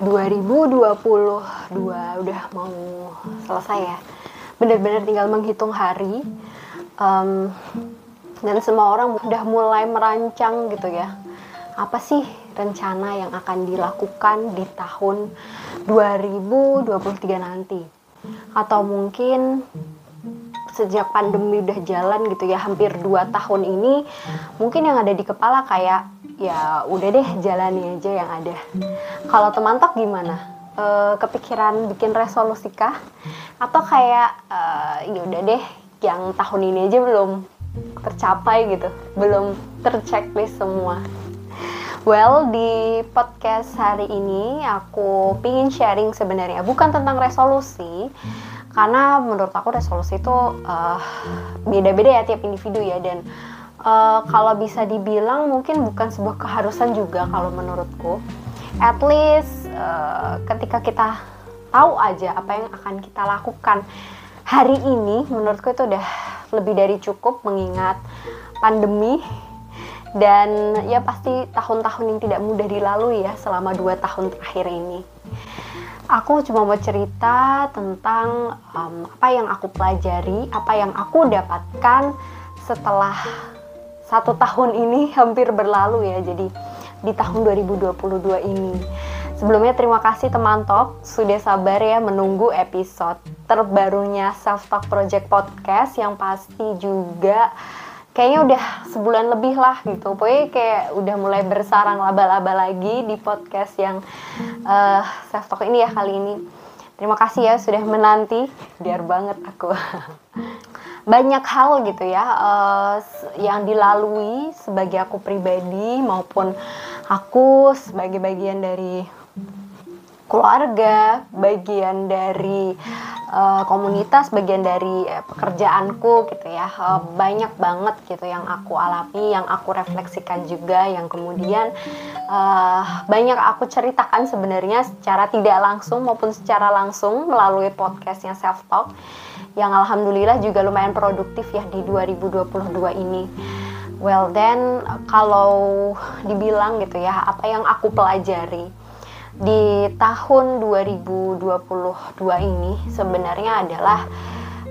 2022 udah mau selesai ya. Benar-benar tinggal menghitung hari um, dan semua orang udah mulai merancang gitu ya. Apa sih rencana yang akan dilakukan di tahun 2023 nanti? Atau mungkin sejak pandemi udah jalan gitu ya hampir 2 tahun ini mungkin yang ada di kepala kayak ya udah deh jalani aja yang ada. Kalau teman tok gimana? E, kepikiran bikin resolusi kah? Atau kayak e, ya udah deh yang tahun ini aja belum tercapai gitu. Belum terchecklist semua. Well, di podcast hari ini aku pingin sharing sebenarnya. Bukan tentang resolusi, karena menurut aku resolusi itu uh, beda-beda ya tiap individu ya. Dan uh, kalau bisa dibilang mungkin bukan sebuah keharusan juga kalau menurutku. At least uh, ketika kita tahu aja apa yang akan kita lakukan hari ini, menurutku itu udah lebih dari cukup mengingat pandemi dan ya pasti tahun-tahun yang tidak mudah dilalui ya selama dua tahun terakhir ini. Aku cuma mau cerita tentang um, apa yang aku pelajari, apa yang aku dapatkan setelah satu tahun ini hampir berlalu ya. Jadi di tahun 2022 ini. Sebelumnya terima kasih teman Talk sudah sabar ya menunggu episode terbarunya Self Talk Project Podcast yang pasti juga kayaknya udah sebulan lebih lah gitu pokoknya kayak udah mulai bersarang laba-laba lagi di podcast yang uh, self talk ini ya kali ini terima kasih ya sudah menanti biar banget aku banyak hal gitu ya uh, yang dilalui sebagai aku pribadi maupun aku sebagai bagian dari keluarga bagian dari uh, komunitas bagian dari uh, pekerjaanku gitu ya. Uh, banyak banget gitu yang aku alami yang aku refleksikan juga yang kemudian uh, banyak aku ceritakan sebenarnya secara tidak langsung maupun secara langsung melalui podcastnya self talk yang alhamdulillah juga lumayan produktif ya di 2022 ini. Well then kalau dibilang gitu ya apa yang aku pelajari di tahun 2022 ini sebenarnya adalah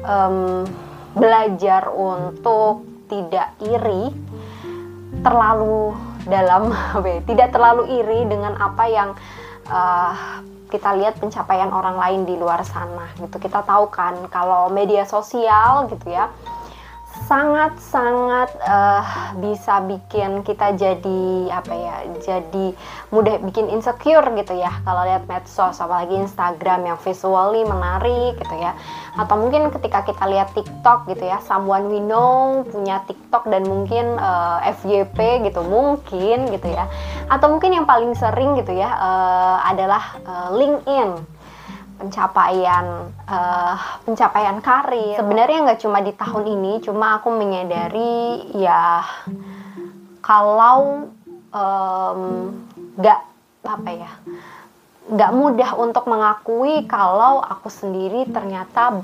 um, belajar untuk tidak iri terlalu dalam tidak terlalu iri dengan apa yang uh, kita lihat pencapaian orang lain di luar sana gitu. Kita tahu kan kalau media sosial gitu ya sangat-sangat uh, bisa bikin kita jadi apa ya jadi mudah bikin insecure gitu ya. Kalau lihat medsos apalagi Instagram yang visually menarik gitu ya. Atau mungkin ketika kita lihat TikTok gitu ya someone we know punya TikTok dan mungkin uh, eh, FYP gitu mungkin gitu ya. Atau mungkin yang paling sering gitu ya uh, adalah uh, LinkedIn pencapaian uh, pencapaian karir. Sebenarnya nggak cuma di tahun ini cuma aku menyadari ya kalau nggak um, apa ya nggak mudah untuk mengakui kalau aku sendiri ternyata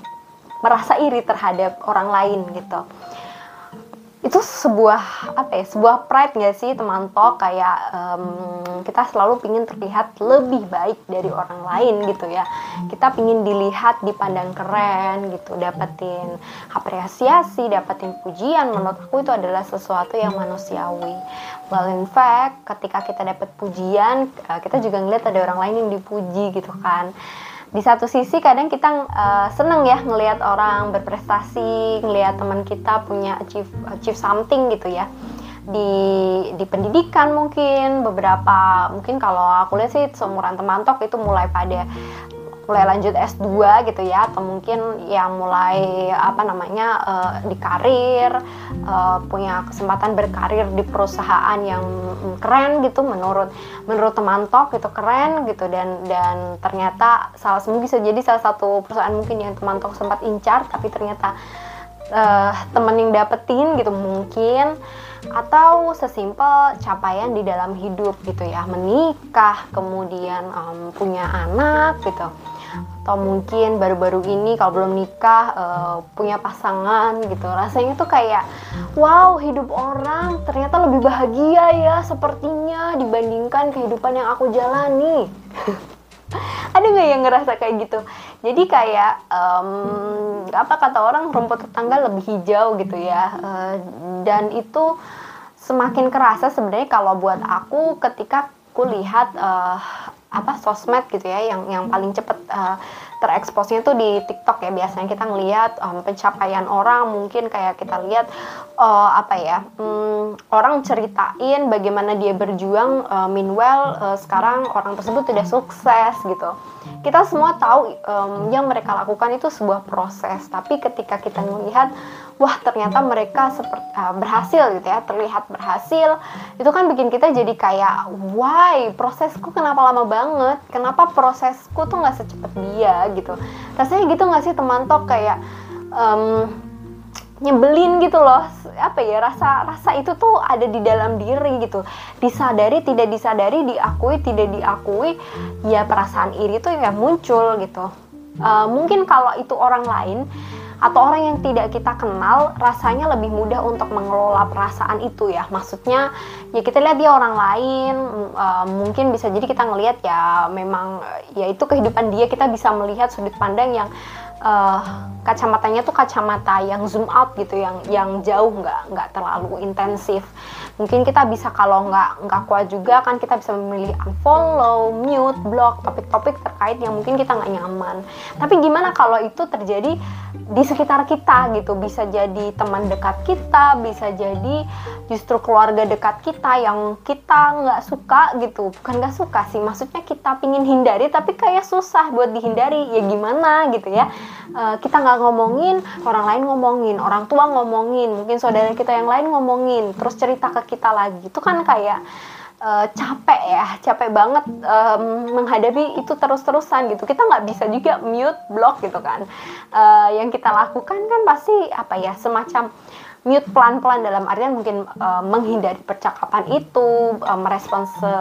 merasa iri terhadap orang lain gitu itu sebuah apa ya sebuah pride nggak sih teman tok? Kayak um, kita selalu pingin terlihat lebih baik dari orang lain gitu ya. Kita pingin dilihat dipandang keren gitu dapetin apresiasi dapetin pujian. Menurut aku itu adalah sesuatu yang manusiawi. Well in fact ketika kita dapat pujian eh, kita juga ngeliat ada orang lain yang dipuji gitu kan di satu sisi kadang kita uh, seneng ya ngelihat orang berprestasi, ngelihat teman kita punya achieve achieve something gitu ya. Di di pendidikan mungkin beberapa mungkin kalau aku lihat sih seumuran teman tok itu mulai pada mulai lanjut S2 gitu ya atau mungkin yang mulai apa namanya uh, di karir uh, punya kesempatan berkarir di perusahaan yang keren gitu menurut menurut teman tok itu keren gitu dan dan ternyata salah bisa jadi salah satu perusahaan mungkin yang teman tok sempat incar tapi ternyata uh, temen yang dapetin gitu mungkin atau sesimpel capaian di dalam hidup gitu ya menikah kemudian um, punya anak gitu atau mungkin baru-baru ini kalau belum nikah uh, punya pasangan gitu. Rasanya tuh kayak wow hidup orang ternyata lebih bahagia ya sepertinya dibandingkan kehidupan yang aku jalani. Ada nggak yang ngerasa kayak gitu? Jadi kayak um, apa kata orang rumput tetangga lebih hijau gitu ya. Uh, dan itu semakin kerasa sebenarnya kalau buat aku ketika aku lihat uh, apa sosmed gitu ya yang yang paling cepet uh, tereksposnya tuh di TikTok ya. Biasanya kita ngelihat um, pencapaian orang mungkin kayak kita lihat uh, apa ya um, orang ceritain bagaimana dia berjuang uh, meanwhile uh, sekarang orang tersebut tidak sukses gitu. Kita semua tahu um, yang mereka lakukan itu sebuah proses. Tapi ketika kita melihat wah ternyata mereka seperti uh, berhasil gitu ya terlihat berhasil itu kan bikin kita jadi kayak why? Prosesku kenapa lama banget? Kenapa prosesku tuh nggak secepat dia gitu. Rasanya gitu nggak sih teman tok kayak um, nyebelin gitu loh. Apa ya rasa rasa itu tuh ada di dalam diri gitu. Disadari tidak disadari diakui tidak diakui ya perasaan iri tuh ya muncul gitu uh, mungkin kalau itu orang lain atau orang yang tidak kita kenal rasanya lebih mudah untuk mengelola perasaan itu ya. Maksudnya ya kita lihat dia orang lain uh, mungkin bisa jadi kita ngelihat ya memang ya itu kehidupan dia kita bisa melihat sudut pandang yang uh, kacamatanya tuh kacamata yang zoom out gitu yang yang jauh nggak nggak terlalu intensif. Mungkin kita bisa kalau nggak nggak kuat juga kan kita bisa memilih unfollow mute block topik-topik terkait yang mungkin kita nggak nyaman. Tapi gimana kalau itu terjadi di sekitar kita gitu? Bisa jadi teman dekat kita bisa jadi justru keluarga dekat kita yang kita nggak suka gitu. Bukan nggak suka sih maksudnya kita pingin hindari tapi kayak susah buat dihindari. Ya gimana gitu ya uh, kita nggak ngomongin orang lain ngomongin orang tua ngomongin mungkin saudara kita yang lain ngomongin terus cerita ke kita lagi. Itu kan kayak uh, capek ya capek banget um, menghadapi itu terus-terusan gitu. Kita nggak bisa juga mute block gitu kan. Uh, yang kita lakukan kan pasti apa ya semacam mute pelan-pelan dalam artian mungkin uh, menghindari percakapan itu uh, merespons se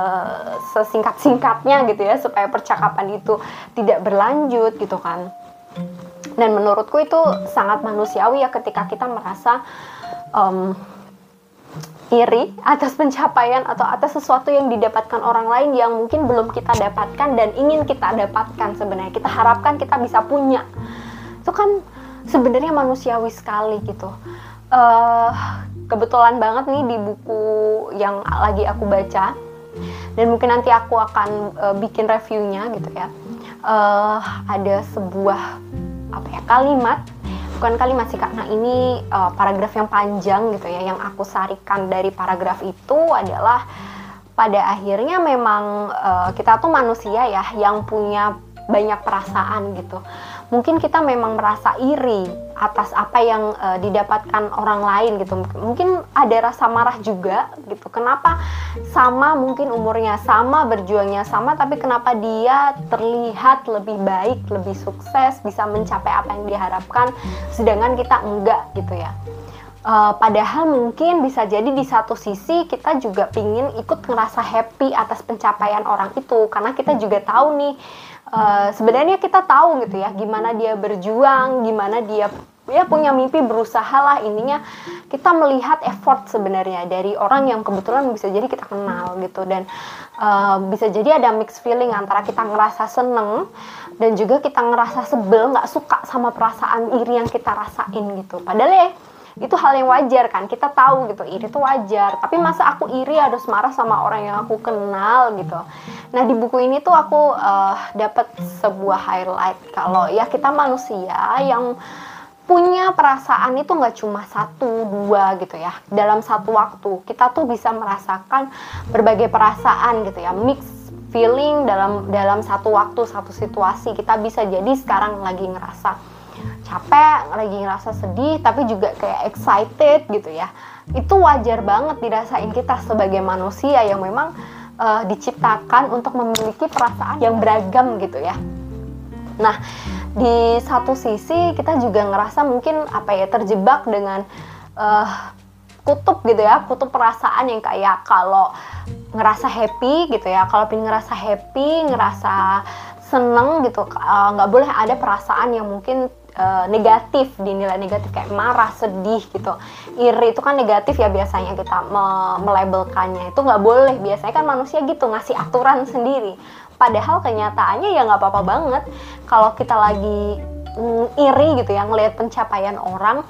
sesingkat-singkatnya gitu ya supaya percakapan itu tidak berlanjut gitu kan dan menurutku itu sangat manusiawi ya ketika kita merasa um, iri atas pencapaian atau atas sesuatu yang didapatkan orang lain yang mungkin belum kita dapatkan dan ingin kita dapatkan sebenarnya. Kita harapkan kita bisa punya. Itu kan sebenarnya manusiawi sekali gitu. Uh, kebetulan banget nih di buku yang lagi aku baca dan mungkin nanti aku akan uh, bikin reviewnya gitu ya uh, ada sebuah apa ya kalimat. Bukan kalimat sih karena ini uh, paragraf yang panjang gitu ya yang aku sarikan dari paragraf itu adalah pada akhirnya memang uh, kita tuh manusia ya yang punya banyak perasaan gitu. Mungkin kita memang merasa iri atas apa yang uh, didapatkan orang lain gitu. Mungkin ada rasa marah juga gitu. Kenapa sama mungkin umurnya sama berjuangnya sama tapi kenapa dia terlihat lebih baik lebih sukses bisa mencapai apa yang diharapkan sedangkan kita enggak gitu ya? Uh, padahal mungkin bisa jadi di satu sisi kita juga pingin ikut ngerasa happy atas pencapaian orang itu. Karena kita juga tahu nih uh, sebenarnya kita tahu gitu ya gimana dia berjuang gimana dia ya punya mimpi berusaha lah ininya kita melihat effort sebenarnya dari orang yang kebetulan bisa jadi kita kenal gitu. Dan uh, bisa jadi ada mix feeling antara kita ngerasa seneng dan juga kita ngerasa sebel nggak suka sama perasaan iri yang kita rasain gitu. Padahal ya itu hal yang wajar kan kita tahu gitu iri itu wajar. Tapi masa aku iri harus marah sama orang yang aku kenal gitu. Nah di buku ini tuh aku uh, dapat sebuah highlight. Kalau ya kita manusia yang punya perasaan itu nggak cuma satu dua gitu ya dalam satu waktu kita tuh bisa merasakan berbagai perasaan gitu ya mix feeling dalam dalam satu waktu satu situasi kita bisa jadi sekarang lagi ngerasa capek, lagi ngerasa sedih, tapi juga kayak excited gitu ya. Itu wajar banget dirasain kita sebagai manusia yang memang uh, diciptakan untuk memiliki perasaan yang beragam gitu ya. Nah, di satu sisi kita juga ngerasa mungkin apa ya terjebak dengan uh, kutub gitu ya, kutub perasaan yang kayak kalau ngerasa happy gitu ya, kalau pengen ngerasa happy, ngerasa seneng gitu, eh, nggak uh, boleh ada perasaan yang mungkin uh, negatif dinilai negatif kayak marah sedih gitu. Iri itu kan negatif ya biasanya kita me melabelkannya. Itu nggak boleh. Biasanya kan manusia gitu ngasih aturan sendiri padahal kenyataannya ya nggak apa-apa banget. Kalau kita lagi mm, iri gitu ya ngelihat pencapaian orang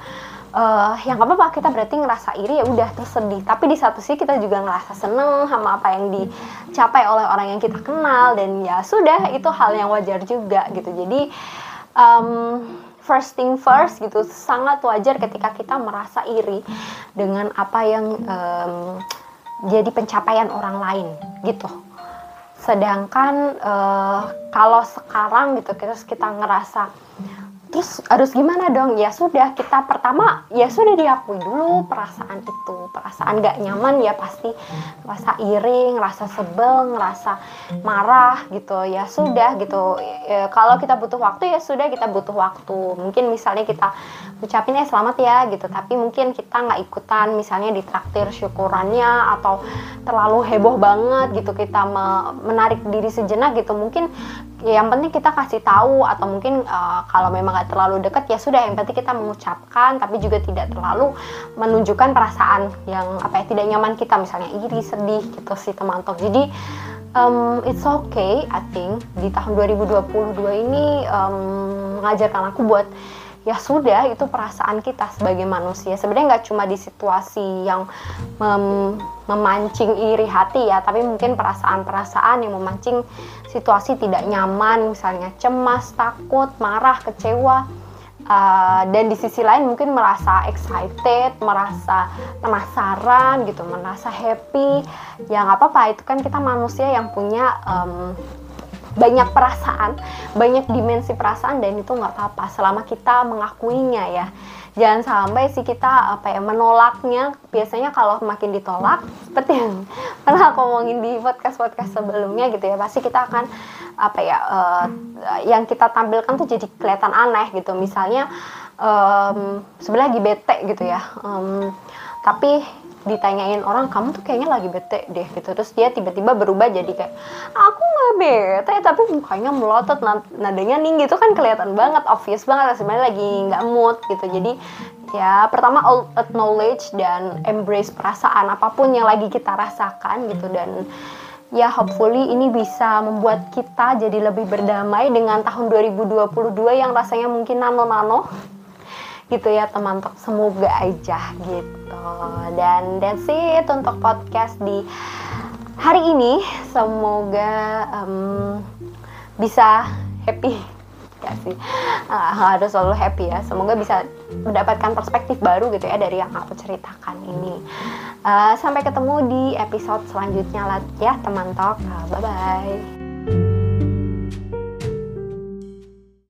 uh, yang apa apa kita berarti ngerasa iri ya udah terus sedih tapi di satu sisi kita juga ngerasa seneng sama apa yang dicapai oleh orang yang kita kenal. Dan ya sudah itu hal yang wajar juga gitu. Jadi um, first thing first gitu sangat wajar ketika kita merasa iri dengan apa yang um, jadi pencapaian orang lain gitu sedangkan uh, kalau sekarang gitu terus kita ngerasa terus harus gimana dong? Ya sudah kita pertama ya sudah diakui dulu perasaan itu. Perasaan gak nyaman ya pasti ngerasa iri ngerasa sebel ngerasa marah gitu. Ya sudah gitu. E, kalau kita butuh waktu ya sudah kita butuh waktu. Mungkin misalnya kita ucapin ya selamat ya gitu. Tapi mungkin kita nggak ikutan misalnya ditraktir syukurannya atau terlalu heboh banget gitu kita menarik diri sejenak gitu. Mungkin ya yang penting kita kasih tahu atau mungkin uh, kalau memang gak terlalu dekat ya sudah yang penting kita mengucapkan tapi juga tidak terlalu menunjukkan perasaan yang apa ya tidak nyaman kita misalnya iri sedih gitu sih teman-teman jadi um, it's okay I think di tahun 2022 ini um, mengajarkan aku buat ya sudah itu perasaan kita sebagai manusia. Sebenarnya nggak cuma di situasi yang mem memancing iri hati ya tapi mungkin perasaan-perasaan yang memancing situasi tidak nyaman misalnya cemas takut marah kecewa. Uh, dan di sisi lain mungkin merasa excited merasa penasaran gitu merasa happy. Yang apa apa itu kan kita manusia yang punya um, banyak perasaan, banyak dimensi perasaan dan itu nggak apa-apa selama kita mengakuinya ya. Jangan sampai sih kita apa ya menolaknya. Biasanya kalau makin ditolak, seperti yang pernah aku ngomongin di podcast podcast sebelumnya gitu ya, pasti kita akan apa ya uh, yang kita tampilkan tuh jadi kelihatan aneh gitu. Misalnya um, sebenarnya lagi bete gitu ya, um, tapi ditanyain orang kamu tuh kayaknya lagi bete deh gitu. Terus dia tiba-tiba berubah jadi kayak aku nggak bete tapi mukanya melotot nadanya nih gitu. Kan kelihatan banget obvious banget sebenarnya lagi nggak mood gitu. Jadi ya pertama acknowledge dan embrace perasaan apa pun yang lagi kita rasakan gitu. Dan ya hopefully ini bisa membuat kita jadi lebih berdamai dengan tahun 2022 yang rasanya mungkin nano-nano gitu ya teman teman semoga aja gitu. Dan that's it untuk podcast di hari ini. Semoga um, bisa happy. Ya sih. Uh, harus selalu happy ya. Semoga bisa mendapatkan perspektif baru gitu ya dari yang aku ceritakan ini. Uh, sampai ketemu di episode selanjutnya lah ya teman talk uh, bye bye